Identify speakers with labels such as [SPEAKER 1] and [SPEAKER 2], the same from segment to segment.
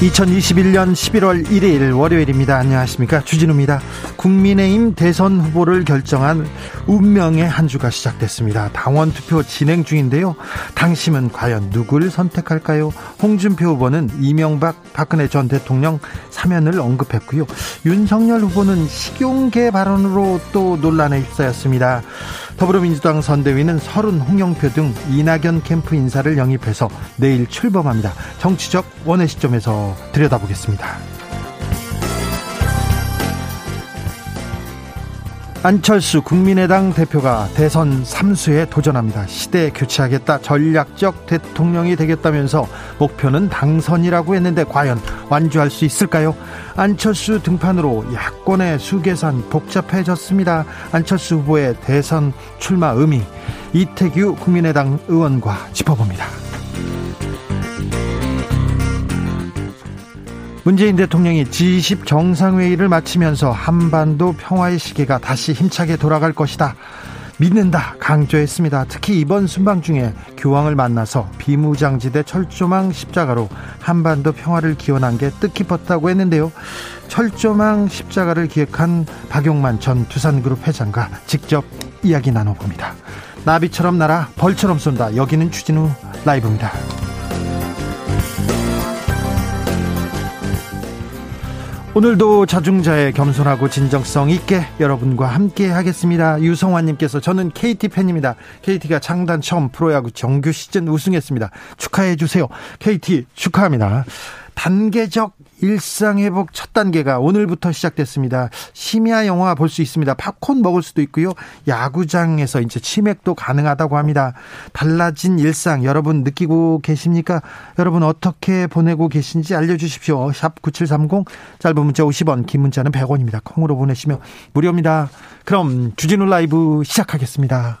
[SPEAKER 1] 2021년 11월 1일 월요일입니다. 안녕하십니까. 주진우입니다. 국민의힘 대선 후보를 결정한 운명의 한 주가 시작됐습니다. 당원 투표 진행 중인데요. 당심은 과연 누구를 선택할까요? 홍준표 후보는 이명박 박근혜 전 대통령 사면을 언급했고요. 윤석열 후보는 식용계 발언으로 또 논란에 휩싸였습니다. 더불어민주당 선대위는 서른 홍영표 등 이낙연 캠프 인사를 영입해서 내일 출범합니다. 정치적 원의 시점에서 들여다보겠습니다. 안철수 국민의당 대표가 대선 3수에 도전합니다. 시대 교체하겠다, 전략적 대통령이 되겠다면서 목표는 당선이라고 했는데 과연 완주할 수 있을까요? 안철수 등판으로 야권의 수계산 복잡해졌습니다. 안철수 후보의 대선 출마 의미 이태규 국민의당 의원과 짚어봅니다. 문재인 대통령이 G20 정상회의를 마치면서 한반도 평화의 시계가 다시 힘차게 돌아갈 것이다. 믿는다 강조했습니다. 특히 이번 순방 중에 교황을 만나서 비무장지대 철조망 십자가로 한반도 평화를 기원한 게 뜻깊었다고 했는데요. 철조망 십자가를 기획한 박용만 전 두산그룹 회장과 직접 이야기 나눠봅니다. 나비처럼 날아 벌처럼 쏜다. 여기는 추진우 라이브입니다. 오늘도 자중자의 겸손하고 진정성 있게 여러분과 함께 하겠습니다. 유성환님께서 저는 KT 팬입니다. KT가 창단 처음 프로야구 정규 시즌 우승했습니다. 축하해 주세요. KT 축하합니다. 단계적 일상회복 첫 단계가 오늘부터 시작됐습니다. 심야 영화 볼 수 있습니다. 팝콘 먹을 수도 있고요. 야구장에서 이제 치맥도 가능하다고 합니다. 달라진 일상 여러분 느끼고 계십니까? 여러분 어떻게 보내고 계신지 알려주십시오. 샵 9730 짧은 문자 50원 긴 문자는 100원입니다. 콩으로 보내시면 무료입니다. 그럼 주진우 라이브 시작하겠습니다.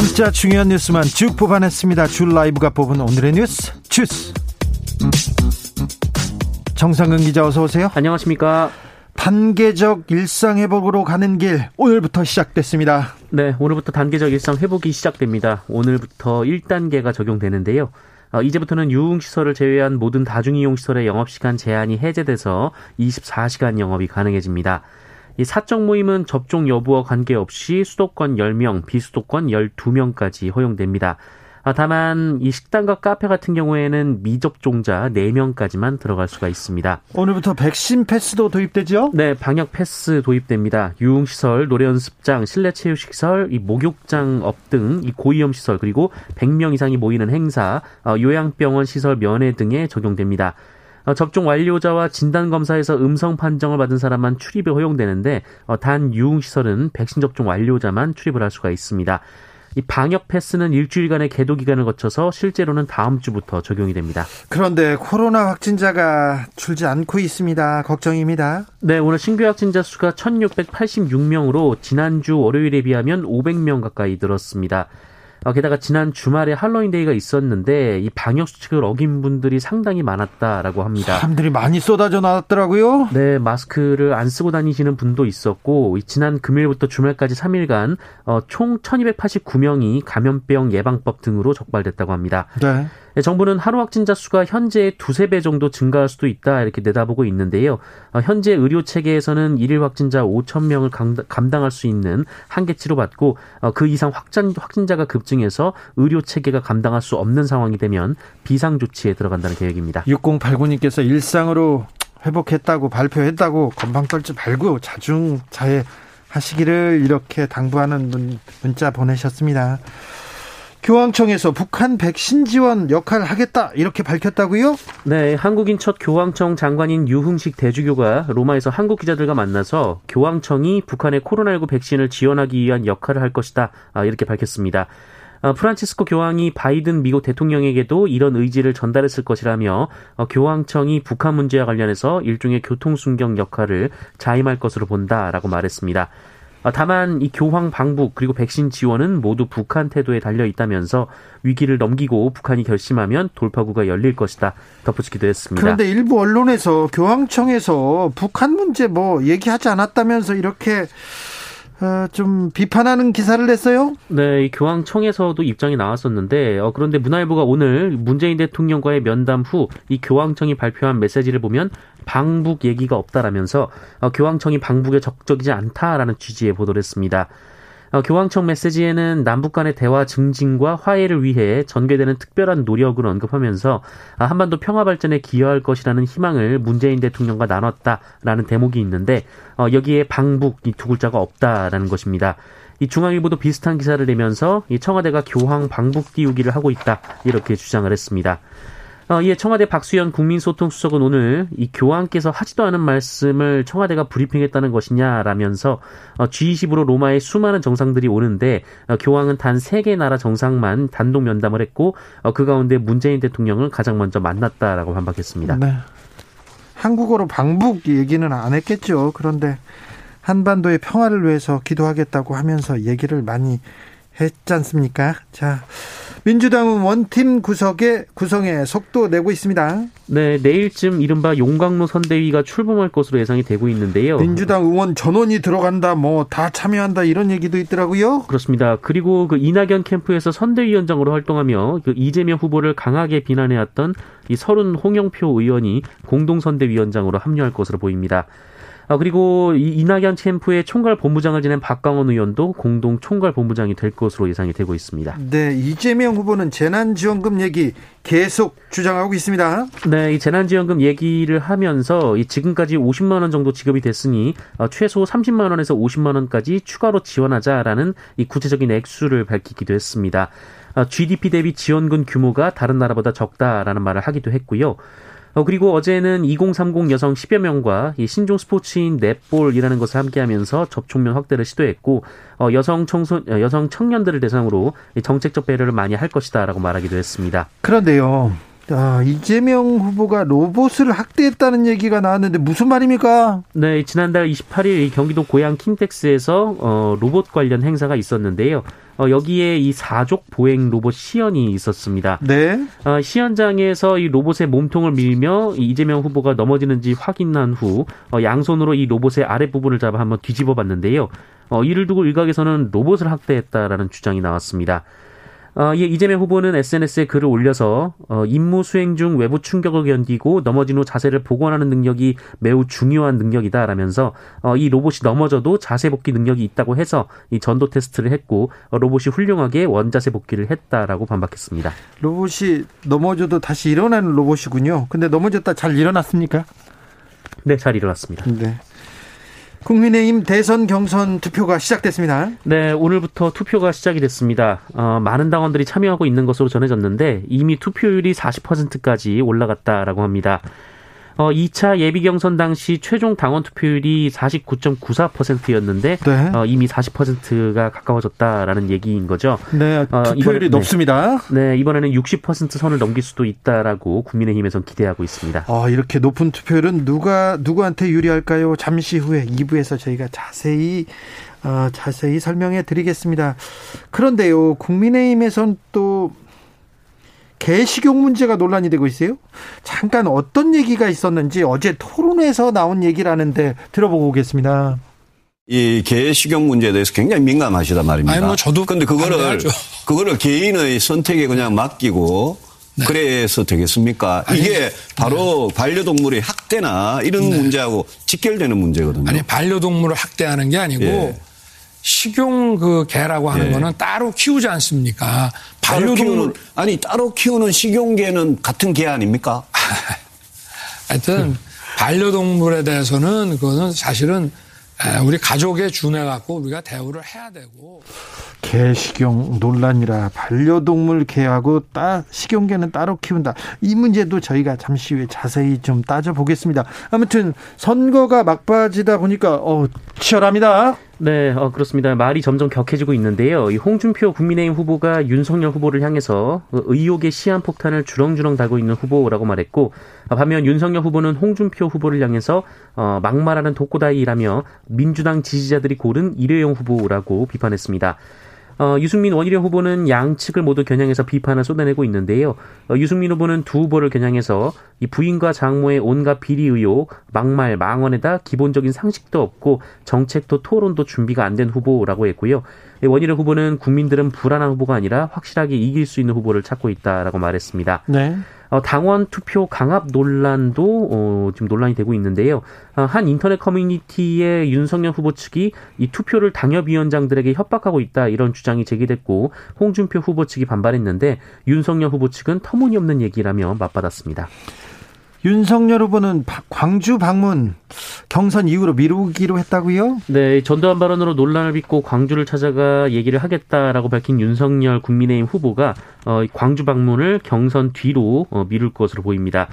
[SPEAKER 1] 진짜 중요한 뉴스만 쭉 뽑아냈습니다. 줄 라이브가 뽑은 오늘의 뉴스 주스. 정상근 기자 어서 오세요.
[SPEAKER 2] 안녕하십니까.
[SPEAKER 1] 단계적 일상 회복으로 가는 길 오늘부터 시작됐습니다.
[SPEAKER 2] 네, 오늘부터 단계적 일상 회복이 시작됩니다. 오늘부터 1단계가 적용되는데요. 어, 이제부터는 유흥시설을 제외한 모든 다중이용시설의 영업시간 제한이 해제돼서 24시간 영업이 가능해집니다. 이 사적 모임은 접종 여부와 관계없이 수도권 10명, 비수도권 12명까지 허용됩니다. 아, 다만 이 식당과 카페 같은 경우에는 미접종자 4명까지만 들어갈 수가 있습니다.
[SPEAKER 1] 오늘부터 백신 패스도 도입되죠?
[SPEAKER 2] 네, 방역 패스 도입됩니다. 유흥시설, 노래연습장, 실내체육시설, 이 목욕장 업 등 이 고위험 시설 그리고 100명 이상이 모이는 행사, 어, 요양병원 시설 면회 등에 적용됩니다. 어, 접종 완료자와 진단검사에서 음성 판정을 받은 사람만 출입이 허용되는데 어, 단 유흥시설은 백신 접종 완료자만 출입을 할 수가 있습니다. 이 방역 패스는 일주일간의 계도 기간을 거쳐서 실제로는 다음 주부터 적용이 됩니다.
[SPEAKER 1] 그런데 코로나 확진자가 줄지 않고 있습니다. 걱정입니다.
[SPEAKER 2] 네, 오늘 신규 확진자 수가 1686명으로 지난주 월요일에 비하면 500명 가까이 늘었습니다. 어, 게다가 지난 주말에 할로윈데이가 있었는데 이 방역 수칙을 어긴 분들이 상당히 많았다라고 합니다.
[SPEAKER 1] 사람들이 많이 쏟아져 나왔더라고요.
[SPEAKER 2] 네, 마스크를 안 쓰고 다니시는 분도 있었고 지난 금요일부터 주말까지 3일간 어, 총 1,289명이 감염병 예방법 등으로 적발됐다고 합니다.
[SPEAKER 1] 네.
[SPEAKER 2] 네, 정부는 하루 확진자 수가 현재 두세 배 정도 증가할 수도 있다 이렇게 내다보고 있는데요. 어, 현재 의료 체계에서는 일일 확진자 5천 명을 감당할 수 있는 한계치로 받고 어, 그 이상 확진 확진자가 급증해서 의료 체계가 감당할 수 없는 상황이 되면 비상 조치에 들어간다는 계획입니다.
[SPEAKER 1] 6089님께서 일상으로 회복했다고 발표했다고 건방 떨지 말고 자중자애 하시기를 이렇게 당부하는 문, 문자 보내셨습니다. 교황청에서 북한 백신 지원 역할 하겠다 이렇게 밝혔다고요?
[SPEAKER 2] 네, 한국인 첫 교황청 장관인 유흥식 대주교가 로마에서 한국 기자들과 만나서 교황청이 북한의 코로나19 백신을 지원하기 위한 역할을 할 것이다 아, 이렇게 밝혔습니다. 어, 프란치스코 교황이 바이든 미국 대통령에게도 이런 의지를 전달했을 것이라며 어, 교황청이 북한 문제와 관련해서 일종의 교통순경 역할을 자임할 것으로 본다라고 말했습니다. 어, 다만 이 교황 방북 그리고 백신 지원은 모두 북한 태도에 달려 있다면서 위기를 넘기고 북한이 결심하면 돌파구가 열릴 것이다 덧붙이기도 했습니다.
[SPEAKER 1] 그런데 일부 언론에서 교황청에서 북한 문제 뭐 얘기하지 않았다면서 이렇게 어, 좀 비판하는 기사를 냈어요?
[SPEAKER 2] 네, 이 교황청에서도 입장이 나왔었는데 어, 그런데 문화일보가 오늘 문재인 대통령과의 면담 후 이 교황청이 발표한 메시지를 보면 방북 얘기가 없다라면서 어, 교황청이 방북에 적극적이지 않다라는 취지의 보도를 했습니다. 어, 교황청 메시지에는 남북 간의 대화 증진과 화해를 위해 전개되는 특별한 노력을 언급하면서 아, 한반도 평화 발전에 기여할 것이라는 희망을 문재인 대통령과 나눴다라는 대목이 있는데 어, 여기에 방북 이 두 글자가 없다라는 것입니다. 이 중앙일보도 비슷한 기사를 내면서 이 청와대가 교황 방북 띄우기를 하고 있다 이렇게 주장을 했습니다. 어, 이에 청와대 박수현 국민소통수석은 오늘 이 교황께서 하지도 않은 말씀을 청와대가 브리핑했다는 것이냐라면서 어, G20으로 로마에 수많은 정상들이 오는데 어, 교황은 단 세 개 나라 정상만 단독 면담을 했고 어, 그 가운데 문재인 대통령을 가장 먼저 만났다라고 반박했습니다. 네.
[SPEAKER 1] 한국어로 방북 얘기는 안 했겠죠. 그런데 한반도의 평화를 위해서 기도하겠다고 하면서 얘기를 많이 했지 않습니까? 자, 민주당은 원팀 구석에 구성에 속도 내고 있습니다.
[SPEAKER 2] 네, 내일쯤 이른바 용광로 선대위가 출범할 것으로 예상이 되고 있는데요.
[SPEAKER 1] 민주당 의원 전원이 들어간다, 뭐 다 참여한다 이런 얘기도 있더라고요.
[SPEAKER 2] 그렇습니다. 그리고 그 이낙연 캠프에서 선대위원장으로 활동하며 그 이재명 후보를 강하게 비난해왔던 이 서른 홍영표 의원이 공동 선대위원장으로 합류할 것으로 보입니다. 아, 그리고 이 이낙연 캠프의 총괄 본부장을 지낸 박강원 의원도 공동 총괄 본부장이 될 것으로 예상이 되고 있습니다.
[SPEAKER 1] 네, 이재명 후보는 재난지원금 얘기 계속 주장하고 있습니다.
[SPEAKER 2] 네, 이 재난지원금 얘기를 하면서 이 지금까지 50만 원 정도 지급이 됐으니 어, 최소 30만 원에서 50만 원까지 추가로 지원하자라는 이 구체적인 액수를 밝히기도 했습니다. GDP 어, 대비 지원금 규모가 다른 나라보다 적다라는 말을 하기도 했고요. 어, 그리고 어제는 2030 여성 10여 명과 이 신종 스포츠인 넷볼이라는 것을 함께하면서 접촉면 확대를 시도했고 어, 여성 청소 어, 여성 청년들을 대상으로 정책적 배려를 많이 할 것이다라고 말하기도 했습니다.
[SPEAKER 1] 그런데요. 아, 이재명 후보가 로봇을 학대했다는 얘기가 나왔는데 무슨 말입니까?
[SPEAKER 2] 네, 지난달 28일 경기도 고양 킨텍스에서 어, 로봇 관련 행사가 있었는데요. 어, 여기에 이 사족 보행 로봇 시연이 있었습니다.
[SPEAKER 1] 네.
[SPEAKER 2] 어, 시연장에서 이 로봇의 몸통을 밀며 이재명 후보가 넘어지는지 확인한 후 어, 양손으로 이 로봇의 아랫부분을 잡아 한번 뒤집어 봤는데요. 어, 이를 두고 일각에서는 로봇을 학대했다라는 주장이 나왔습니다. 어, 이재명 후보는 SNS에 글을 올려서 어, 임무 수행 중 외부 충격을 견디고 넘어진 후 자세를 복원하는 능력이 매우 중요한 능력이다라면서 어, 이 로봇이 넘어져도 자세 복귀 능력이 있다고 해서 이 전도 테스트를 했고 어, 로봇이 훌륭하게 원자세 복귀를 했다라고 반박했습니다.
[SPEAKER 1] 로봇이 넘어져도 다시 일어나는 로봇이군요. 근데 넘어졌다 잘 일어났습니까?
[SPEAKER 2] 네, 잘 일어났습니다.
[SPEAKER 1] 네. 국민의힘 대선 경선 투표가 시작됐습니다.
[SPEAKER 2] 네, 오늘부터 투표가 시작이 됐습니다. 어, 많은 당원들이 참여하고 있는 것으로 전해졌는데 이미 투표율이 40%까지 올라갔다라고 합니다. 어, 2차 예비 경선 당시 최종 당원 투표율이 49.94%였는데 네. 어, 이미 40%가 가까워졌다라는 얘기인 거죠.
[SPEAKER 1] 네, 어, 투표율이 어, 높습니다.
[SPEAKER 2] 네, 네, 이번에는 60% 선을 넘길 수도 있다라고 국민의힘에선 기대하고 있습니다.
[SPEAKER 1] 아, 이렇게 높은 투표율은 누가 누구한테 유리할까요? 잠시 후에 2부에서 저희가 자세히 어, 자세히 설명해 드리겠습니다. 그런데요, 국민의힘에선 또 개식용 문제가 논란이 되고 있어요. 잠깐 어떤 얘기가 있었는지 어제 토론에서 나온 얘기라는데 들어보고 오겠습니다.
[SPEAKER 3] 이 개식용 문제에 대해서 굉장히 민감하시단 말입니다.
[SPEAKER 4] 아니 뭐 저도
[SPEAKER 3] 근데 그거를 반대하죠. 그거를 개인의 선택에 그냥 맡기고 네. 그래서 되겠습니까? 아니, 이게 바로 네. 반려동물의 학대나 이런 네. 문제하고 직결되는 문제거든요.
[SPEAKER 4] 아니 반려동물을 학대하는 게 아니고 예. 식용 그 개라고 하는 예. 거는 따로 키우지 않습니까?
[SPEAKER 3] 반려동물 아니 따로 키우는 식용 개는 같은 개 아닙니까?
[SPEAKER 4] 하여튼 반려동물에 대해서는 그거는 사실은 우리 가족에 준해 갖고 우리가 대우를 해야 되고
[SPEAKER 1] 개 식용 논란이라 반려동물 개하고 따 식용개는 따로 키운다. 이 문제도 저희가 잠시 후에 자세히 좀 따져 보겠습니다. 아무튼 선거가 막바지다 보니까 어 치열합니다.
[SPEAKER 2] 네, 어, 그렇습니다. 말이 점점 격해지고 있는데요. 이 홍준표 국민의힘 후보가 윤석열 후보를 향해서 의혹의 시한폭탄을 주렁주렁 달고 있는 후보라고 말했고, 반면 윤석열 후보는 홍준표 후보를 향해서 어, 막말하는 독고다이라며 민주당 지지자들이 고른 일회용 후보라고 비판했습니다. 어, 유승민 원희룡 후보는 양측을 모두 겨냥해서 비판을 쏟아내고 있는데요. 어, 유승민 후보는 두 후보를 겨냥해서 이 부인과 장모의 온갖 비리 의혹, 막말, 망언에다 기본적인 상식도 없고 정책도 토론도 준비가 안 된 후보라고 했고요. 원희룡 후보는 국민들은 불안한 후보가 아니라 확실하게 이길 수 있는 후보를 찾고 있다라고 말했습니다. 네. 어, 당원 투표 강압 논란도 어, 지금 논란이 되고 있는데요. 어, 한 인터넷 커뮤니티의 윤석열 후보 측이 이 투표를 당협위원장들에게 협박하고 있다 이런 주장이 제기됐고 홍준표 후보 측이 반발했는데 윤석열 후보 측은 터무니없는 얘기라며 맞받았습니다.
[SPEAKER 1] 윤석열 후보는 광주 방문 경선 이후로 미루기로 했다고요?
[SPEAKER 2] 네, 전두환 발언으로 논란을 빚고 광주를 찾아가 얘기를 하겠다라고 밝힌 윤석열 국민의힘 후보가 어, 광주 방문을 경선 뒤로 어, 미룰 것으로 보입니다.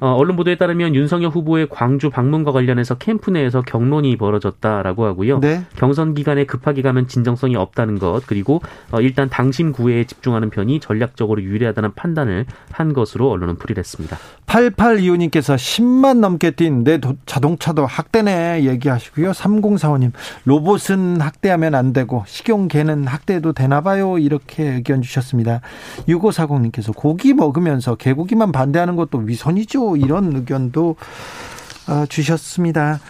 [SPEAKER 2] 어, 언론 보도에 따르면 윤석열 후보의 광주 방문과 관련해서 캠프 내에서 경론이 벌어졌다라고 하고요. 네. 경선 기간에 급하게 가면 진정성이 없다는 것 그리고 어, 일단 당심 구애에 집중하는 편이 전략적으로 유리하다는 판단을 한 것으로 언론은 풀이했습니다.
[SPEAKER 1] 8825님께서 10만 넘게 뛴 내 자동차도 학대네 얘기하시고요. 3045님 로봇은 학대하면 안 되고 식용개는 학대도 되나 봐요. 이렇게 의견 주셨습니다. 6540님께서 고기 먹으면서 개고기만 반대하는 것도 위선이죠. 이런 의견도 아, 주셨습니다.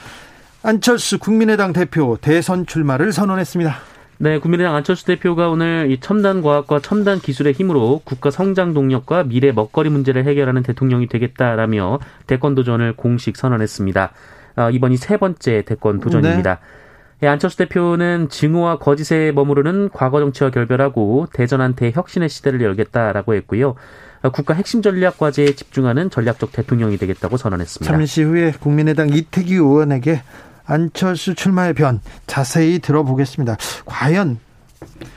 [SPEAKER 1] 안철수 국민의당 대표 대선 출마를 선언했습니다.
[SPEAKER 2] 네, 국민의당 안철수 대표가 오늘 이 첨단 과학과 첨단 기술의 힘으로 국가 성장 동력과 미래 먹거리 문제를 해결하는 대통령이 되겠다라며 대권 도전을 공식 선언했습니다. 어, 이번이 세 번째 대권 도전입니다. 네. 안철수 대표는 증오와 거짓에 머무르는 과거 정치와 결별하고 대전한테 혁신의 시대를 열겠다라고 했고요. 국가 핵심 전략 과제에 집중하는 전략적 대통령이 되겠다고 선언했습니다.
[SPEAKER 1] 잠시 후에 국민의당 이태기 의원에게 안철수 출마의 변 자세히 들어보겠습니다. 과연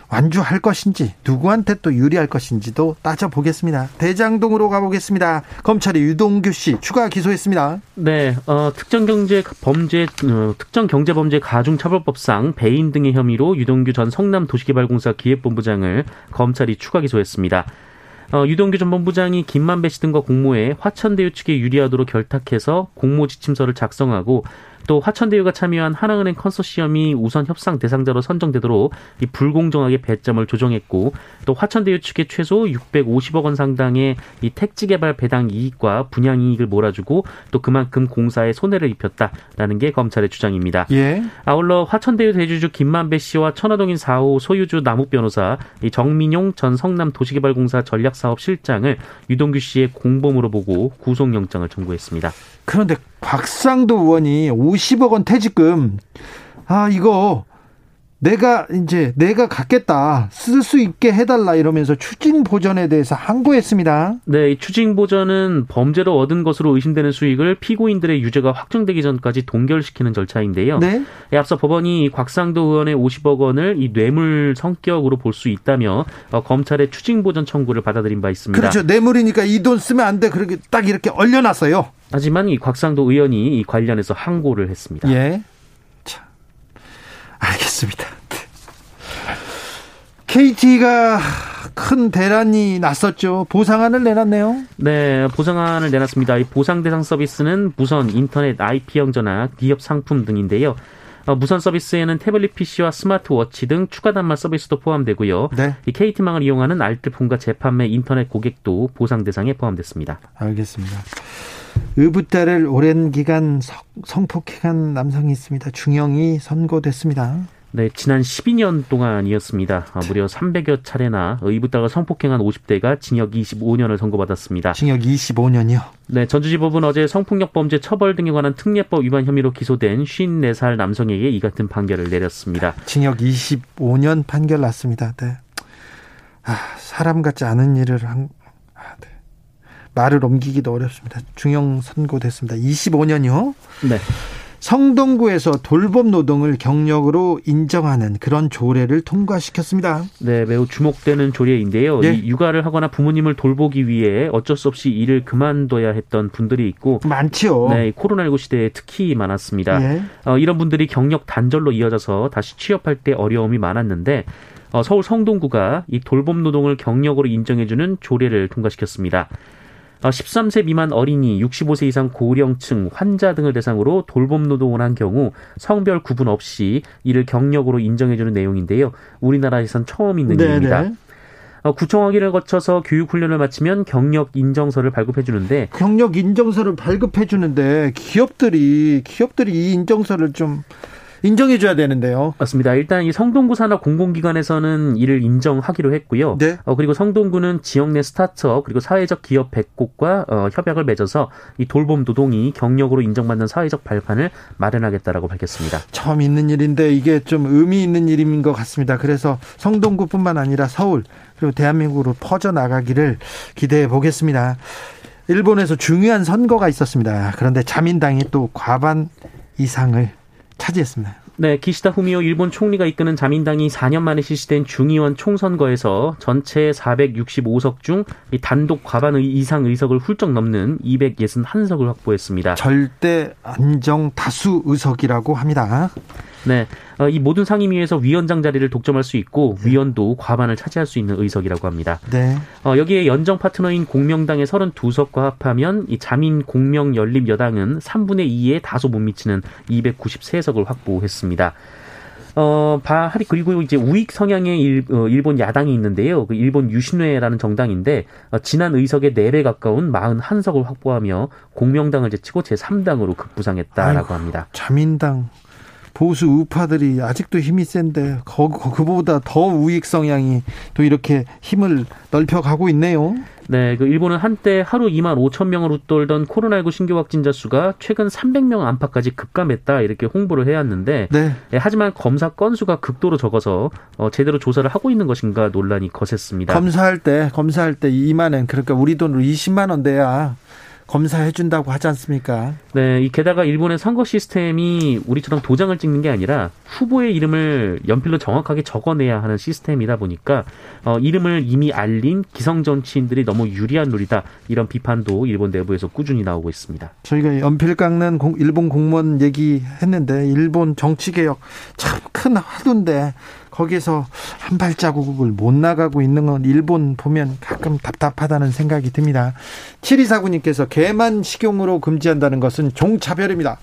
[SPEAKER 1] 완주할 것인지 누구한테 또 유리할 것인지도 따져보겠습니다. 대장동으로 가보겠습니다. 검찰이 유동규 씨 추가 기소했습니다.
[SPEAKER 2] 네, 어, 특정 경제 범죄 어, 특정 경제 범죄 가중처벌법상 배임 등의 혐의로 유동규 전 성남도시개발공사 기획본부장을 검찰이 추가 기소했습니다. 어, 유동규 전 본부장이 김만배 씨 등과 공모해 화천대유 측에 유리하도록 결탁해서 공모 지침서를 작성하고 또 화천대유가 참여한 하나은행 컨소시엄이 우선 협상 대상자로 선정되도록 이 불공정하게 배점을 조정했고 또 화천대유 측에 최소 650억 원 상당의 이 택지 개발 배당 이익과 분양 이익을 몰아주고 또 그만큼 공사에 손해를 입혔다라는 게 검찰의 주장입니다. 예. 아울러 화천대유 대주주 김만배 씨와 천화동인 4호 소유주 남욱 변호사 이 정민용 전 성남 도시개발공사 전략사업 실장을 유동규 씨의 공범으로 보고 구속영장을 청구했습니다.
[SPEAKER 1] 그런데 곽상도 의원이 50억 원 퇴직금. 아 이거 내가 이제 내가 갖겠다 쓸 수 있게 해달라 이러면서 추징 보전에 대해서 항고했습니다.
[SPEAKER 2] 네, 이 추징 보전은 범죄로 얻은 것으로 의심되는 수익을 피고인들의 유죄가 확정되기 전까지 동결시키는 절차인데요. 네. 앞서 법원이 곽상도 의원의 50억 원을 이 뇌물 성격으로 볼 수 있다며 어, 검찰의 추징 보전 청구를 받아들인 바 있습니다.
[SPEAKER 1] 그렇죠. 뇌물이니까 이 돈 쓰면 안 돼. 그렇게 딱 이렇게 얼려놨어요.
[SPEAKER 2] 하지만 이 곽상도 의원이 이 관련해서 항고를 했습니다.
[SPEAKER 1] 예. 자, 알겠습니다. KT가 큰 대란이 났었죠. 보상안을 내놨네요.
[SPEAKER 2] 네, 보상안을 내놨습니다. 이 보상 대상 서비스는 무선, 인터넷, IP형 전화, 기업 상품 등인데요. 어, 무선 서비스에는 태블릿 PC와 스마트워치 등 추가 단말 서비스도 포함되고요. 네. 이 KT망을 이용하는 알뜰폰과 재판매 인터넷 고객도 보상 대상에 포함됐습니다.
[SPEAKER 1] 알겠습니다. 의붓딸을 오랜 기간 성폭행한 남성이 있습니다. 중형이 선고됐습니다.
[SPEAKER 2] 네, 지난 12년 동안이었습니다. 아, 무려 300여 차례나 의붓다가 성폭행한 50대가 징역 25년을 선고받았습니다.
[SPEAKER 1] 징역 25년이요?
[SPEAKER 2] 네, 전주지법은 어제 성폭력 범죄 처벌 등에 관한 특례법 위반 혐의로 기소된 54살 남성에게 이 같은 판결을 내렸습니다.
[SPEAKER 1] 징역 25년 판결 났습니다. 네. 아, 사람 같지 않은 일을 한. 말을 옮기기도 어렵습니다. 중형 선고됐습니다. 25년이요?
[SPEAKER 2] 네.
[SPEAKER 1] 성동구에서 돌봄 노동을 경력으로 인정하는 그런 조례를 통과시켰습니다.
[SPEAKER 2] 네, 매우 주목되는 조례인데요.
[SPEAKER 1] 예.
[SPEAKER 2] 이 육아를 하거나 부모님을 돌보기 위해 어쩔 수 없이 일을 그만둬야 했던 분들이 있고
[SPEAKER 1] 많지요.
[SPEAKER 2] 네, 코로나19 시대에 특히 많았습니다.
[SPEAKER 1] 예.
[SPEAKER 2] 어, 이런 분들이 경력 단절로 이어져서 다시 취업할 때 어려움이 많았는데 어, 서울 성동구가 이 돌봄 노동을 경력으로 인정해주는 조례를 통과시켰습니다. 어, 13세 미만 어린이, 65세 이상 고령층, 환자 등을 대상으로 돌봄 노동을 한 경우 성별 구분 없이 이를 경력으로 인정해주는 내용인데요. 우리나라에선 처음 있는 일입니다.
[SPEAKER 1] 네네.
[SPEAKER 2] 어, 구청 확인을 거쳐서 교육 훈련을 마치면 경력 인정서를 발급해 주는데
[SPEAKER 1] 경력 인정서를 발급해 주는데 기업들이 기업들이 이 인정서를 좀 인정해 줘야 되는데요.
[SPEAKER 2] 맞습니다. 일단 이 성동구 산하 공공기관에서는 이를 인정하기로 했고요.
[SPEAKER 1] 네.
[SPEAKER 2] 어, 그리고 성동구는 지역 내 스타트업 그리고 사회적 기업 100곳과 어, 협약을 맺어서 이 돌봄 노동이 경력으로 인정받는 사회적 발판을 마련하겠다라고 밝혔습니다.
[SPEAKER 1] 처음 있는 일인데 이게 좀 의미 있는 일인 것 같습니다. 그래서 성동구뿐만 아니라 서울 그리고 대한민국으로 퍼져 나가기를 기대해 보겠습니다. 일본에서 중요한 선거가 있었습니다. 그런데 자민당이 또 과반 이상을 차지했습니다.
[SPEAKER 2] 네, 기시다 후미오 일본 총리가 이끄는 자민당이 4년 만에 실시된 중의원 총선거에서 전체 465석 중이 단독 과반 의- 이상 의석을 훌쩍 넘는 261석을 확보했습니다.
[SPEAKER 1] 절대 안정 다수 의석이라고 합니다.
[SPEAKER 2] 네, 어, 이 모든 상임위에서 위원장 자리를 독점할 수 있고 위원도 과반을 차지할 수 있는 의석이라고 합니다.
[SPEAKER 1] 네.
[SPEAKER 2] 어, 여기에 연정 파트너인 공명당의 32석과 합하면 이 자민 공명 연립 여당은 3분의 2에 다소 못 미치는 293석을 확보했습니다. 어, 바하리 그리고 이제 우익 성향의 일, 어, 일본 야당이 있는데요. 그 일본 유신회라는 정당인데 어, 지난 의석의 4배 가까운 41석을 확보하며 공명당을 제치고 제3당으로 급부상했다라고
[SPEAKER 1] 아이고.
[SPEAKER 2] 합니다.
[SPEAKER 1] 자민당 보수 우파들이 아직도 힘이 센데 거, 거- 그보다 더 우익 성향이 또 이렇게 힘을 넓혀가고 있네요.
[SPEAKER 2] 네, 그 일본은 한때 하루 2만 5천 명을 웃돌던 코로나19 신규 확진자 수가 최근 300명 안팎까지 급감했다 이렇게 홍보를 해왔는데
[SPEAKER 1] 네.
[SPEAKER 2] 예, 하지만 검사 건수가 극도로 적어서 어, 제대로 조사를 하고 있는 것인가 논란이 거셌습니다.
[SPEAKER 1] 검사할 때 검사할 때 2만 원 그러니까 우리 돈으로 20만 원 돼야 검사해 준다고 하지 않습니까?
[SPEAKER 2] 네, 이 게다가 일본의 선거 시스템이 우리처럼 도장을 찍는 게 아니라 후보의 이름을 연필로 정확하게 적어내야 하는 시스템이다 보니까 어, 이름을 이미 알린 기성 정치인들이 너무 유리한 룰이다 이런 비판도 일본 내부에서 꾸준히 나오고 있습니다.
[SPEAKER 1] 저희가 연필 깎는 공- 일본 공무원 얘기했는데 일본 정치 개혁 참 큰 화두인데 거기서 한 발자국을 못 나가고 있는 건 일본 보면 가끔 답답하다는 생각이 듭니다. 7249님께서 개만 식용으로 금지한다는 것은 종차별입니다.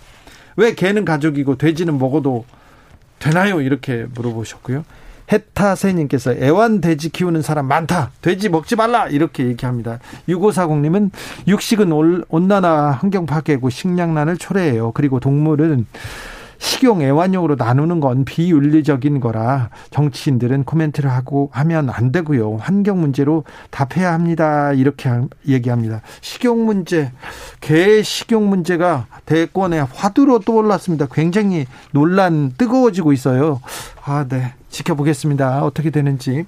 [SPEAKER 1] 왜 개는 가족이고 돼지는 먹어도 되나요? 이렇게 물어보셨고요. 해타세님께서 애완돼지 키우는 사람 많다. 돼지 먹지 말라. 이렇게 얘기합니다. 6540님은 육식은 올- 온난화 환경 파괴고 식량난을 초래해요. 그리고 동물은 식용 애완용으로 나누는 건 비윤리적인 거라 정치인들은 코멘트를 하고 하면 안 되고요. 환경 문제로 답해야 합니다. 이렇게 하- 얘기합니다. 식용 문제, 개 식용 문제가 대권의 화두로 떠올랐습니다. 굉장히 논란 뜨거워지고 있어요. 아, 네. 지켜보겠습니다. 어떻게 되는지.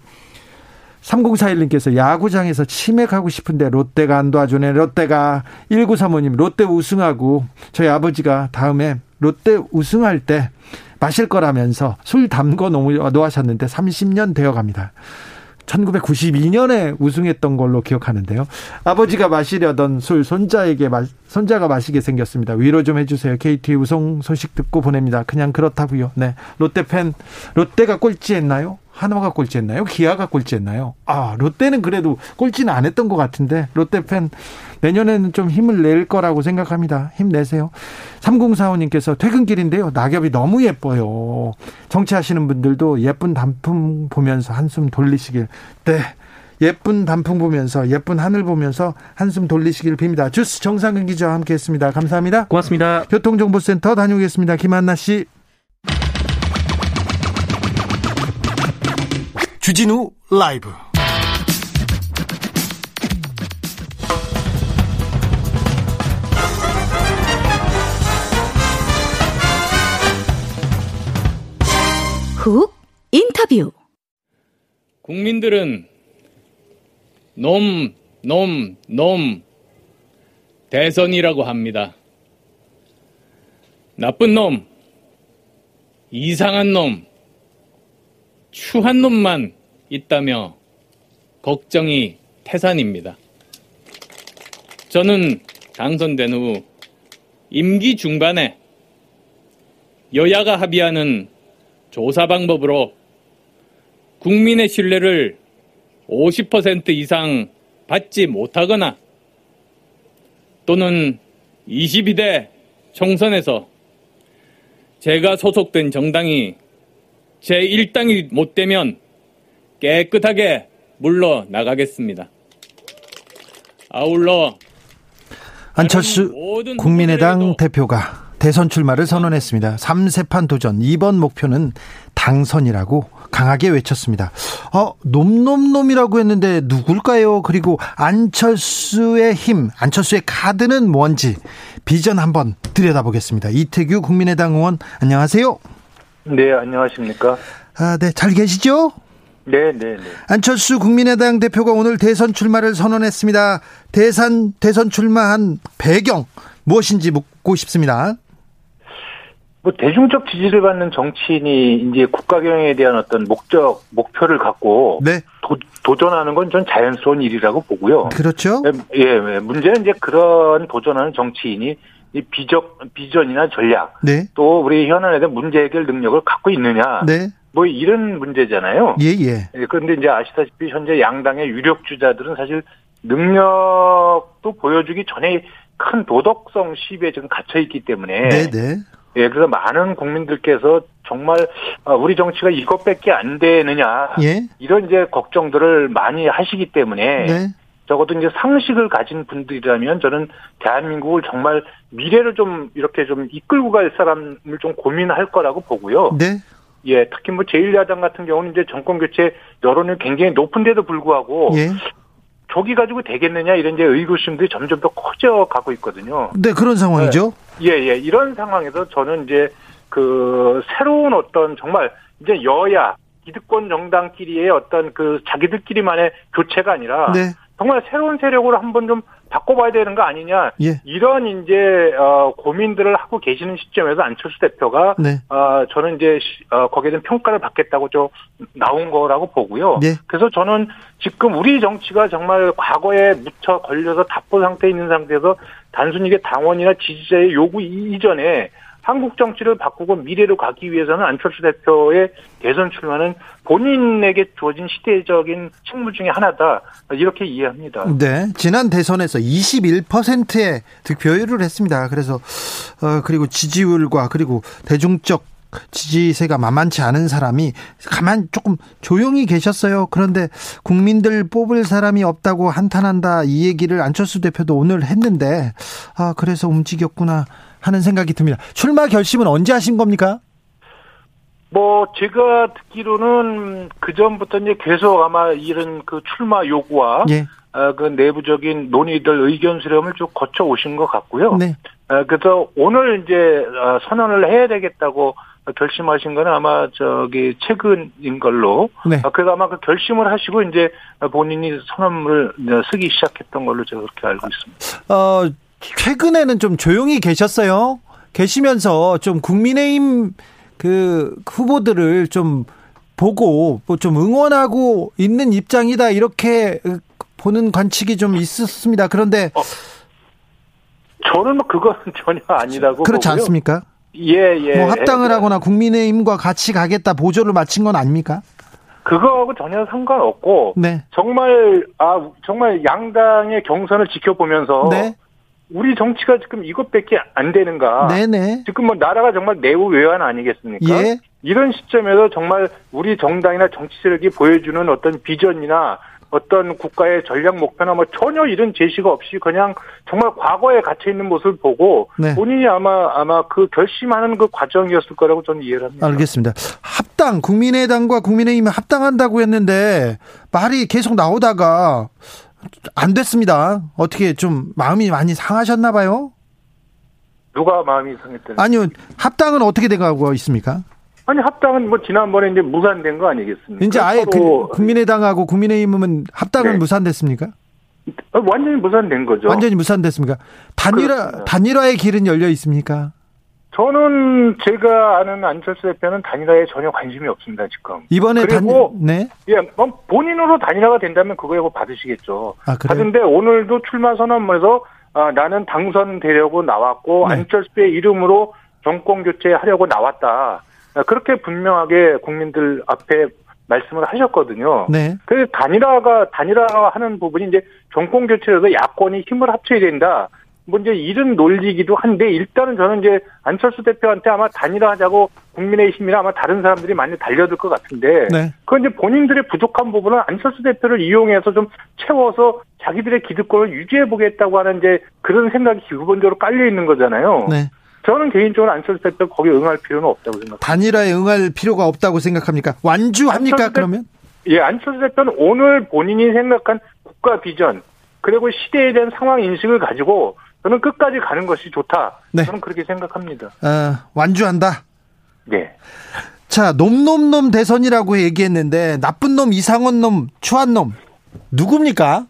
[SPEAKER 1] 3041님께서 야구장에서 치맥하고 싶은데 롯데가 안 도와주네. 롯데가 1935님 롯데 우승하고 저희 아버지가 다음에 롯데 우승할 때 마실 거라면서 술 담궈 놓- 놓으셨는데 30년 되어 갑니다. 1992년에 우승했던 걸로 기억하는데요. 아버지가 마시려던 술 손자에게 마, 손자가 마시게 생겼습니다. 위로 좀 해주세요. KT 우승 소식 듣고 보냅니다. 그냥 그렇다고요. 네, 롯데 팬 롯데가 꼴찌했나요? 한화가 꼴찌했나요? 기아가 꼴찌했나요? 아 롯데는 그래도 꼴찌는 안 했던 것 같은데 롯데 팬 내년에는 좀 힘을 낼 거라고 생각합니다. 힘내세요. 3045님께서 퇴근길인데요. 낙엽이 너무 예뻐요. 정치하시는 분들도 예쁜 단풍 보면서 한숨 돌리시길. 네. 예쁜 단풍 보면서 예쁜 하늘 보면서 한숨 돌리시길 빕니다. 주스 정상근 기자와 함께했습니다. 감사합니다.
[SPEAKER 2] 고맙습니다.
[SPEAKER 1] 교통정보센터 다녀오겠습니다. 김한나 씨. 주진우 라이브
[SPEAKER 5] 훅 인터뷰
[SPEAKER 6] 국민들은 놈, 놈, 놈 대선이라고 합니다. 나쁜 놈, 이상한 놈, 추한 놈만 있다며 걱정이 태산입니다. 저는 당선된 후 임기 중반에 여야가 합의하는 조사 방법으로 국민의 신뢰를 50% 이상 받지 못하거나 또는 22대 총선에서 제가 소속된 정당이 제1당이 못 되면 깨끗하게 물러나가겠습니다. 아울러
[SPEAKER 1] 안철수 국민의당 대표가 대선 출마를 선언했습니다. 3세판 도전 이번 목표는 당선이라고 강하게 외쳤습니다. 어, 놈놈놈이라고 했는데 누굴까요? 그리고 안철수의 힘, 안철수의 카드는 뭔지 비전 한번 들여다보겠습니다. 이태규 국민의당 의원 안녕하세요.
[SPEAKER 7] 네, 안녕하십니까?
[SPEAKER 1] 아, 네, 잘 계시죠?
[SPEAKER 7] 네, 네, 네.
[SPEAKER 1] 안철수 국민의당 대표가 오늘 대선 출마를 선언했습니다. 대선 대선 출마한 배경 무엇인지 묻고 싶습니다.
[SPEAKER 7] 뭐 대중적 지지를 받는 정치인이 이제 국가 경영에 대한 어떤 목적 목표를 갖고
[SPEAKER 1] 네.
[SPEAKER 7] 도, 전하는 건 전 자연스러운 일이라고 보고요.
[SPEAKER 1] 그렇죠.
[SPEAKER 7] 예, 예, 문제는 이제 그런 도전하는 정치인이 이 비적 비전이나 전략,
[SPEAKER 1] 네.
[SPEAKER 7] 또 우리 현안에 대한 문제 해결 능력을 갖고 있느냐,
[SPEAKER 1] 네.
[SPEAKER 7] 뭐 이런 문제잖아요.
[SPEAKER 1] 예, 예.
[SPEAKER 7] 예, 그런데 이제 아시다시피 현재 양당의 유력 주자들은 사실 능력도 보여주기 전에 큰 도덕성 시비에 지금 갇혀 있기 때문에
[SPEAKER 1] 네, 네.
[SPEAKER 7] 예, 그래서 많은 국민들께서 정말 어, 우리 정치가 이것밖에 안 되느냐
[SPEAKER 1] 예.
[SPEAKER 7] 이런 이제 걱정들을 많이 하시기 때문에
[SPEAKER 1] 네.
[SPEAKER 7] 적어도 이제 상식을 가진 분들이라면 저는 대한민국을 정말 미래를 좀 이렇게 좀 이끌고 갈 사람을 좀 고민할 거라고 보고요.
[SPEAKER 1] 네.
[SPEAKER 7] 예, 특히 뭐 제1야당 같은 경우는 이제 정권 교체 여론이 굉장히 높은데도 불구하고
[SPEAKER 1] 예.
[SPEAKER 7] 조기 가지고 되겠느냐 이런 이제 의구심들이 점점 더 커져 가고 있거든요.
[SPEAKER 1] 네, 그런 상황이죠.
[SPEAKER 7] 예, 예. 이런 상황에서 저는 이제 그 새로운 어떤 정말 이제 여야 기득권 정당끼리의 어떤 그 자기들끼리만의 교체가 아니라
[SPEAKER 1] 네.
[SPEAKER 7] 정말 새로운 세력으로 한번 좀 바꿔봐야 되는 거 아니냐
[SPEAKER 1] 예.
[SPEAKER 7] 이런 이제 어 고민들을 하고 계시는 시점에서 안철수 대표가
[SPEAKER 1] 네.
[SPEAKER 7] 어 저는 이제 시- 어 거기에 대한 평가를 받겠다고 좀 나온 거라고 보고요.
[SPEAKER 1] 네.
[SPEAKER 7] 그래서 저는 지금 우리 정치가 정말 과거에 묻혀 걸려서 답보 상태에 있는 상태에서 단순히 이게 당원이나 지지자의 요구 이- 이전에 한국 정치를 바꾸고 미래로 가기 위해서는 안철수 대표의 대선 출마는 본인에게 주어진 시대적인 책무 중에 하나다 이렇게 이해합니다.
[SPEAKER 1] 네. 지난 대선에서 21%의 득표율을 했습니다. 그래서 어 그리고 지지율과 그리고 대중적 지지세가 만만치 않은 사람이 가만 조금 조용히 계셨어요. 그런데 국민들 뽑을 사람이 없다고 한탄한다 이 얘기를 안철수 대표도 오늘 했는데 아 그래서 움직였구나 하는 생각이 듭니다. 출마 결심은 언제 하신 겁니까?
[SPEAKER 7] 뭐 제가 듣기로는 그 전부터 이제 계속 아마 이런 그 출마 요구와
[SPEAKER 1] 예.
[SPEAKER 7] 어, 그 내부적인 논의들 의견 수렴을 쭉 거쳐 오신 것 같고요.
[SPEAKER 1] 네.
[SPEAKER 7] 어, 그래서 오늘 이제 어, 선언을 해야 되겠다고 결심하신 거는 아마 저기 최근인 걸로.
[SPEAKER 1] 네.
[SPEAKER 7] 어, 그래서 아마 그 결심을 하시고 이제 본인이 선언을 쓰기 시작했던 걸로 제가 그렇게 알고 있습니다.
[SPEAKER 1] 어, 최근에는 좀 조용히 계셨어요. 계시면서 좀 국민의힘 그 후보들을 좀 보고 뭐 좀 응원하고 있는 입장이다 이렇게 보는 관측이 좀 있었습니다. 그런데
[SPEAKER 7] 저는 뭐 그건 전혀 아니라고
[SPEAKER 1] 그렇지
[SPEAKER 7] 보고요.
[SPEAKER 1] 않습니까?
[SPEAKER 7] 예, 예.
[SPEAKER 1] 뭐 합당을 하거나 국민의힘과 같이 가겠다 보조를 마친 건 아닙니까?
[SPEAKER 7] 그거하고 전혀 상관없고
[SPEAKER 1] 네.
[SPEAKER 7] 정말 아 정말 양당의 경선을 지켜보면서
[SPEAKER 1] 네.
[SPEAKER 7] 우리 정치가 지금 이것밖에 안 되는가?
[SPEAKER 1] 네네.
[SPEAKER 7] 지금 뭐 나라가 정말 내부 외환 아니겠습니까?
[SPEAKER 1] 예.
[SPEAKER 7] 이런 시점에서 정말 우리 정당이나 정치 세력이 보여주는 어떤 비전이나 어떤 국가의 전략 목표나 뭐 전혀 이런 제시가 없이 그냥 정말 과거에 갇혀 있는 모습을 보고
[SPEAKER 1] 네.
[SPEAKER 7] 본인이 아마 아마 그 결심하는 그 과정이었을 거라고 저는 이해를 합니다.
[SPEAKER 1] 알겠습니다. 합 합당 국민의당과 국민의힘 합당한다고 했는데 말이 계속 나오다가 안 됐습니다. 어떻게 좀 마음이 많이 상하셨나 봐요?
[SPEAKER 7] 누가 마음이 상했다는?
[SPEAKER 1] 아니요. 합당은 어떻게 돼가고 있습니까?
[SPEAKER 7] 아니 합당은 뭐 지난번에 이제 무산된 거 아니겠습니까?
[SPEAKER 1] 이제 아예 그, 국민의당하고 국민의힘은 합당은
[SPEAKER 7] 네.
[SPEAKER 1] 무산됐습니까?
[SPEAKER 7] 어, 완전히 무산된 거죠.
[SPEAKER 1] 완전히 무산됐습니까? 단일화
[SPEAKER 7] 그렇습니다.
[SPEAKER 1] 단일화의 길은 열려 있습니까?
[SPEAKER 7] 저는 제가 아는 안철수 대표는 단일화에 전혀 관심이 없습니다 지금.
[SPEAKER 1] 이번에 단
[SPEAKER 7] 그리고
[SPEAKER 1] 네.
[SPEAKER 7] 예, 뭐 본인으로 단일화가 된다면 그거에 뭐 받으시겠죠.
[SPEAKER 1] 아, 그래요?
[SPEAKER 7] 받은데 오늘도 출마 선언문에서 아, 나는 당선되려고 나왔고
[SPEAKER 1] 네.
[SPEAKER 7] 안철수의 이름으로 정권 교체하려고 나왔다. 아, 그렇게 분명하게 국민들 앞에 말씀을 하셨거든요.
[SPEAKER 1] 네.
[SPEAKER 7] 그 단일화가 단일화하는 부분이 이제 정권 교체에서 야권이 힘을 합쳐야 된다. 뭐 이제 이런 논리기도 한데 일단은 저는 이제 안철수 대표한테 아마 단일화하자고 국민의힘이나 아마 다른 사람들이 많이 달려들 것 같은데
[SPEAKER 1] 네.
[SPEAKER 7] 그건 이제 본인들의 부족한 부분은 안철수 대표를 이용해서 좀 채워서 자기들의 기득권을 유지해 보겠다고 하는 이제 그런 생각이 기본적으로 깔려 있는 거잖아요.
[SPEAKER 1] 네.
[SPEAKER 7] 저는 개인적으로 안철수 대표 거기에 응할 필요는 없다고 생각합니다.
[SPEAKER 1] 단일화에 응할 필요가 없다고 생각합니까? 완주합니까? 그러면?
[SPEAKER 7] 예, 안철수 대표는 오늘 본인이 생각한 국가 비전 그리고 시대에 대한 상황 인식을 가지고 저는 끝까지 가는 것이 좋다.
[SPEAKER 1] 네.
[SPEAKER 7] 저는 그렇게 생각합니다.
[SPEAKER 1] 어, 완주한다.
[SPEAKER 7] 네.
[SPEAKER 1] 자, 놈놈놈 대선이라고 얘기했는데 나쁜 놈, 이상한 놈, 추한 놈 누굽니까?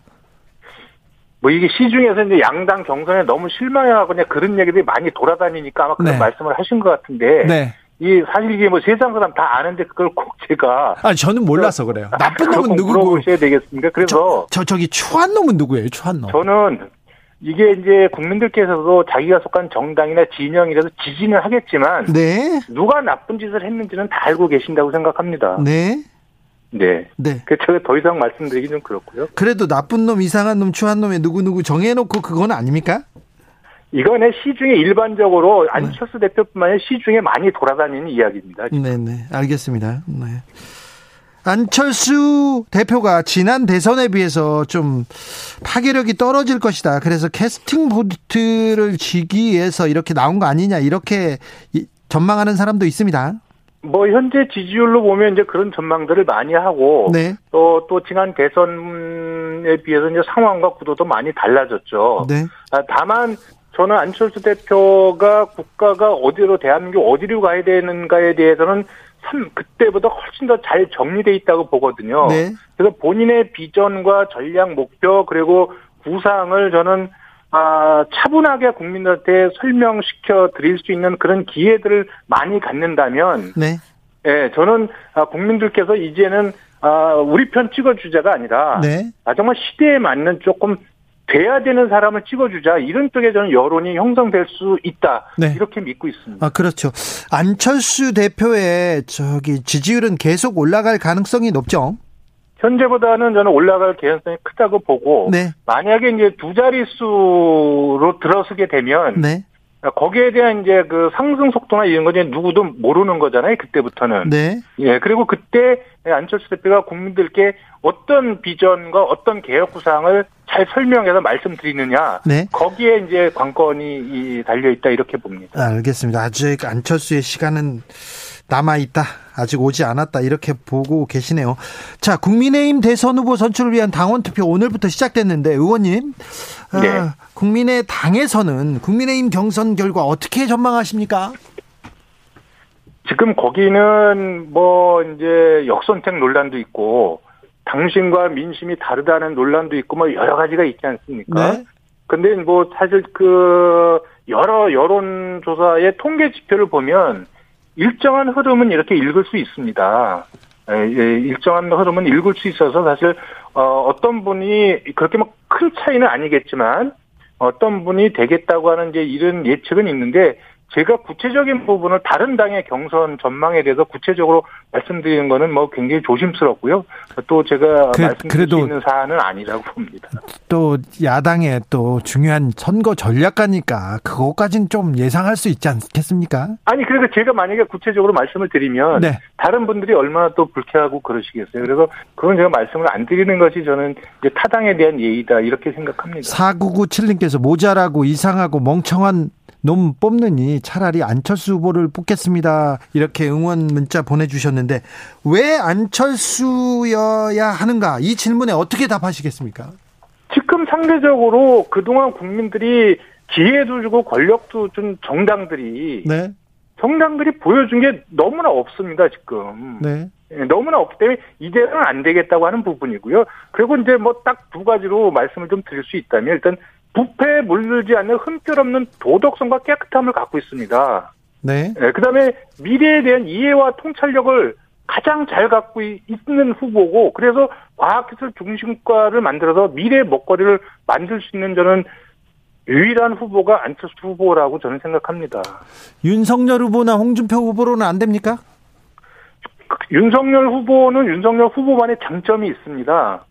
[SPEAKER 7] 뭐 이게 시중에서 이제 양당 경선에 너무 실망해하고 그냥 그런 얘기들이 많이 돌아다니니까 아마 그런
[SPEAKER 1] 네.
[SPEAKER 7] 말씀을 하신 것 같은데.
[SPEAKER 1] 네.
[SPEAKER 7] 이 사실 이게 뭐 세상 사람 다 아는데 그걸 꼭 제가
[SPEAKER 1] 아, 저는 몰라서 그래요. 나쁜 놈은
[SPEAKER 7] 꼭
[SPEAKER 1] 누구고?
[SPEAKER 7] 물어보셔야 되겠습니까? 그래서
[SPEAKER 1] 저, 저 저기 추한 놈은 누구예요? 추한 놈.
[SPEAKER 7] 저는 이게 이제 국민들께서도 자기가 속한 정당이나 진영이라서 지지는 하겠지만
[SPEAKER 1] 네.
[SPEAKER 7] 누가 나쁜 짓을 했는지는 다 알고 계신다고 생각합니다.
[SPEAKER 1] 네.
[SPEAKER 7] 네.
[SPEAKER 1] 네.
[SPEAKER 7] 그 제가 더 이상 말씀드리기 좀 그렇고요.
[SPEAKER 1] 그래도 나쁜 놈, 이상한 놈, 추한 놈에 누구누구 정해놓고 그건 아닙니까?
[SPEAKER 7] 이거는 시중에 일반적으로 안철수 대표뿐만 아니라 시중에 많이 돌아다니는 이야기입니다.
[SPEAKER 1] 네네. 알겠습니다. 네. 안철수 대표가 지난 대선에 비해서 좀 파괴력이 떨어질 것이다. 그래서 캐스팅 보트를 쥐기 위해서 이렇게 나온 거 아니냐. 이렇게 이- 전망하는 사람도 있습니다.
[SPEAKER 7] 뭐 현재 지지율로 보면 이제 그런 전망들을 많이 하고
[SPEAKER 1] 네.
[SPEAKER 7] 또 또 지난 대선에 비해서 이제 상황과 구도도 많이 달라졌죠.
[SPEAKER 1] 네.
[SPEAKER 7] 아, 다만 저는 안철수 대표가 국가가 어디로 대한민국 어디로 가야 되는가에 대해서는 참 그때보다 훨씬 더 잘 정리돼 있다고 보거든요.
[SPEAKER 1] 네.
[SPEAKER 7] 그래서 본인의 비전과 전략 목표 그리고 구상을 저는 아, 차분하게 국민들한테 설명시켜 드릴 수 있는 그런 기회들을 많이 갖는다면
[SPEAKER 1] 네.
[SPEAKER 7] 예, 저는 아, 국민들께서 이제는 아, 우리 편 찍어주자가 아니라
[SPEAKER 1] 네.
[SPEAKER 7] 아, 정말 시대에 맞는 조금 돼야 되는 사람을 찍어주자 이런 쪽에 저는 여론이 형성될 수 있다
[SPEAKER 1] 네.
[SPEAKER 7] 이렇게 믿고 있습니다.
[SPEAKER 1] 아, 그렇죠. 안철수 대표의 저기 지지율은 계속 올라갈 가능성이 높죠.
[SPEAKER 7] 현재보다는 저는 올라갈 개연성이 크다고 보고
[SPEAKER 1] 네.
[SPEAKER 7] 만약에 이제 두 자릿수로 들어서게 되면
[SPEAKER 1] 네.
[SPEAKER 7] 거기에 대한 이제 그 상승 속도나 이런 거 이제 누구도 모르는 거잖아요 그때부터는.
[SPEAKER 1] 네.
[SPEAKER 7] 예, 그리고 그때 안철수 대표가 국민들께 어떤 비전과 어떤 개혁 구상을 잘 설명해서 말씀드리느냐.
[SPEAKER 1] 네.
[SPEAKER 7] 거기에 이제 관건이 이 달려 있다 이렇게 봅니다.
[SPEAKER 1] 알겠습니다. 아직 안철수의 시간은 남아 있다. 아직 오지 않았다. 이렇게 보고 계시네요. 자, 국민의힘 대선 후보 선출을 위한 당원 투표 오늘부터 시작됐는데 의원님, 아,
[SPEAKER 7] 네.
[SPEAKER 1] 국민의 당에서는 국민의힘 경선 결과 어떻게 전망하십니까?
[SPEAKER 7] 지금 거기는 뭐 이제 역선택 논란도 있고 당신과 민심이 다르다는 논란도 있고 뭐 여러 가지가 있지 않습니까?
[SPEAKER 1] 네.
[SPEAKER 7] 근데 뭐 사실 그 여러 여론 조사의 통계 지표를 보면 일정한 흐름은 이렇게 읽을 수 있습니다. 예, 예, 일정한 흐름은 읽을 수 있어서 사실 어, 어떤 분이 그렇게 막 큰 차이는 아니겠지만 어떤 분이 되겠다고 하는 이제 이런 예측은 있는데 제가 구체적인 부분을 다른 당의 경선 전망에 대해서 구체적으로 말씀드리는 거는 뭐 굉장히 조심스럽고요. 또 제가
[SPEAKER 1] 그-
[SPEAKER 7] 말씀드릴 수 있는 사안은 아니라고 봅니다.
[SPEAKER 1] 또 야당의 또 중요한 선거 전략가니까 그것까지는 좀 예상할 수 있지 않겠습니까?
[SPEAKER 7] 아니 그래서 제가 만약에 구체적으로 말씀을 드리면
[SPEAKER 1] 네.
[SPEAKER 7] 다른 분들이 얼마나 또 불쾌하고 그러시겠어요. 그래서 그건 제가 말씀을 안 드리는 것이 저는 타당에 대한 예의다 이렇게 생각합니다.
[SPEAKER 1] 4997님께서 모자라고 이상하고 멍청한 놈 뽑느니 차라리 안철수 후보를 뽑겠습니다. 이렇게 응원 문자 보내주셨는데 왜 안철수여야 하는가? 이 질문에 어떻게 답하시겠습니까?
[SPEAKER 7] 지금 상대적으로 그동안 국민들이 기회도 주고 권력도 준 정당들이
[SPEAKER 1] 네,
[SPEAKER 7] 정당들이 보여준 게 너무나 없습니다 지금.
[SPEAKER 1] 네,
[SPEAKER 7] 예, 너무나 없기 때문에 이대로는 안 되겠다고 하는 부분이고요. 그리고 이제 뭐 딱 두 가지로 말씀을 좀 드릴 수 있다면 일단 부패에 물들지 않는 흠결 없는 도덕성과 깨끗함을 갖고 있습니다.
[SPEAKER 1] 네,
[SPEAKER 7] 예, 그다음에 미래에 대한 이해와 통찰력을 가장 잘 갖고 이- 있는 후보고 그래서 과학기술 중심과를 만들어서 미래의 먹거리를 만들 수 있는 저는 유일한 후보가 안철수 후보라고 저는 생각합니다.
[SPEAKER 1] 윤석열 후보나 홍준표 후보로는 안 됩니까?
[SPEAKER 7] 윤석열 후보는 윤석열 후보만의 장점이 있습니다.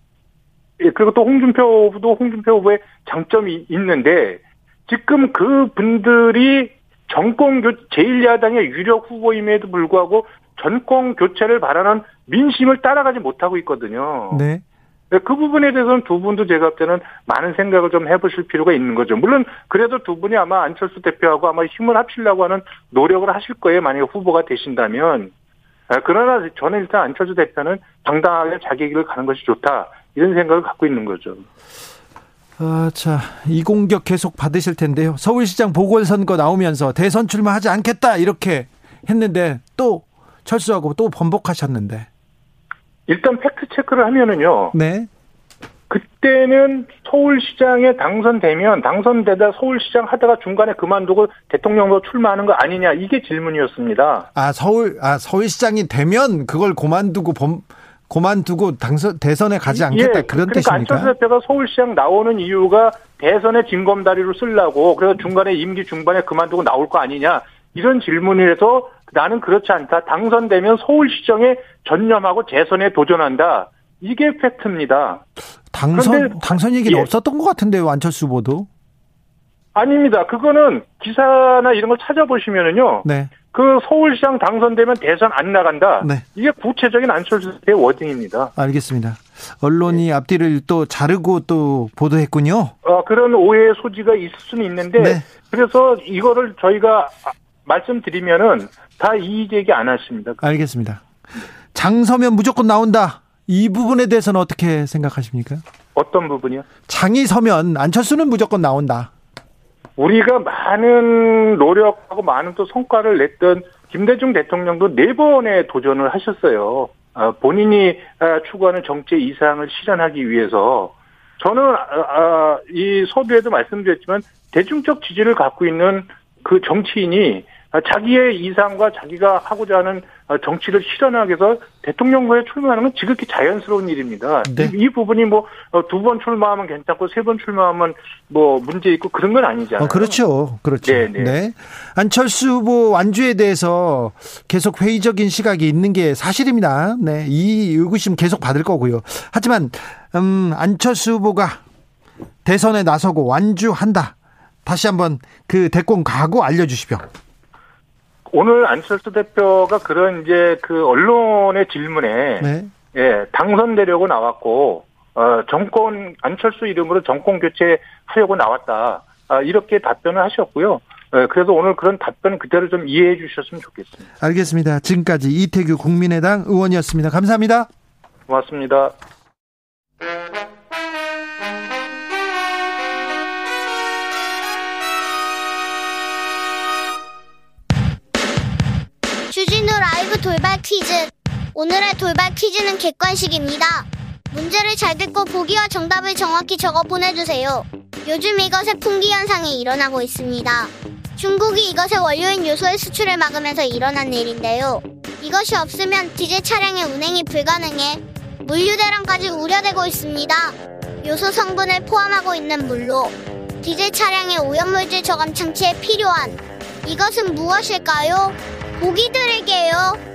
[SPEAKER 7] 예, 그리고 또 홍준표 후보도 홍준표 후보의 장점이 있는데 지금 그 분들이 정권 교 제1야당의 유력 후보임에도 불구하고 정권 교체를 바라는 민심을 따라가지 못하고 있거든요.
[SPEAKER 1] 네,
[SPEAKER 7] 네, 그 부분에 대해서는 두 분도 제가 볼 때는 많은 생각을 좀 해보실 필요가 있는 거죠. 물론 그래도 두 분이 아마 안철수 대표하고 아마 힘을 합치려고 하는 노력을 하실 거예요. 만약에 후보가 되신다면. 아, 그러나 저는 일단 안철수 대표는 당당하게 자기 길을 가는 것이 좋다. 이런 생각을 갖고 있는 거죠.
[SPEAKER 1] 아, 자, 이 공격 계속 받으실 텐데요. 서울시장 보궐선거 나오면서 대선 출마하지 않겠다 이렇게 했는데 또 철수하고 또 번복하셨는데.
[SPEAKER 7] 일단 팩트 체크를 하면은요.
[SPEAKER 1] 네,
[SPEAKER 7] 그때는 서울시장에 당선되면 당선되다 서울시장 하다가 중간에 그만두고 대통령으로 출마하는 거 아니냐 이게 질문이었습니다.
[SPEAKER 1] 아 서울 아 서울시장이 되면 그걸 고만두고 범 고만두고 당선 대선에 가지 않겠다 그런
[SPEAKER 7] 그러니까 안철수
[SPEAKER 1] 뜻입니까?
[SPEAKER 7] 대표가 서울시장 나오는 이유가 대선의 징검다리로 쓰려고 그래서 중간에 임기 중반에 그만두고 나올 거 아니냐 이런 질문을 해서 나는 그렇지 않다 당선되면 서울시장에 전념하고 재선에 도전한다 이게 팩트입니다.
[SPEAKER 1] 당선 당선 얘기는
[SPEAKER 7] 예.
[SPEAKER 1] 없었던 것 같은데요 안철수 후보도.
[SPEAKER 7] 아닙니다. 그거는 기사나 이런 걸 찾아보시면은요.
[SPEAKER 1] 네,
[SPEAKER 7] 그 서울시장 당선되면 대선 안 나간다.
[SPEAKER 1] 네.
[SPEAKER 7] 이게 구체적인 안철수 대표의 워딩입니다.
[SPEAKER 1] 알겠습니다. 언론이 앞뒤를 또 자르고 또 보도했군요.
[SPEAKER 7] 어, 그런 오해의 소지가 있을 수는 있는데
[SPEAKER 1] 네.
[SPEAKER 7] 그래서 이거를 저희가 아, 말씀드리면은 다 이의제기 안 하십니다.
[SPEAKER 1] 알겠습니다. 장서면 무조건 나온다. 이 부분에 대해서는 어떻게 생각하십니까?
[SPEAKER 7] 어떤 부분이요?
[SPEAKER 1] 장이 서면 안철수는 무조건 나온다.
[SPEAKER 7] 우리가 많은 노력하고 많은 또 성과를 냈던 김대중 대통령도 네 번의 도전을 하셨어요. 아, 본인이 아, 추구하는 정치 이상을 실현하기 위해서 저는 아, 아, 이 서두에도 말씀드렸지만 대중적 지지를 갖고 있는 그 정치인이 아, 자기의 이상과 자기가 하고자 하는 아, 정치를 실현하기 위해서 대통령과에 출마하는 건 지극히 자연스러운 일입니다.
[SPEAKER 1] 네.
[SPEAKER 7] 이, 이 부분이 뭐 두 번 출마하면 괜찮고 세 번 출마하면 뭐 문제 있고 그런 건 아니잖아요.
[SPEAKER 1] 어, 그렇죠. 그렇죠.
[SPEAKER 7] 네, 네.
[SPEAKER 1] 안철수 후보 완주에 대해서 계속 회의적인 시각이 있는 게 사실입니다. 네. 이 의구심 계속 받을 거고요. 하지만, 음, 안철수 후보가 대선에 나서고 완주한다. 다시 한번 그 대권 각오 알려 주십시오.
[SPEAKER 7] 오늘 안철수 대표가 그런 이제 그 언론의 질문에
[SPEAKER 1] 네.
[SPEAKER 7] 예, 당선되려고 나왔고 어, 정권 안철수 이름으로 정권 교체하려고 나왔다. 아, 이렇게 답변을 하셨고요. 예, 그래서 오늘 그런 답변 그대로 좀 이해해 주셨으면 좋겠습니다.
[SPEAKER 1] 알겠습니다. 지금까지 이태규 국민의당 의원이었습니다. 감사합니다.
[SPEAKER 7] 고맙습니다.
[SPEAKER 8] 돌발 퀴즈. 오늘의 돌발 퀴즈는 객관식입니다. 문제를 잘 듣고 보기와 정답을 정확히 적어 보내주세요. 요즘 이것의 풍기 현상이 일어나고 있습니다. 중국이 이것의 원료인 요소의 수출을 막으면서 일어난 일인데요. 이것이 없으면 디젤 차량의 운행이 불가능해 물류 대란까지 우려되고 있습니다. 요소 성분을 포함하고 있는 물로 디젤 차량의 오염물질 저감 장치에 필요한 이것은 무엇일까요? 보기 드릴게요.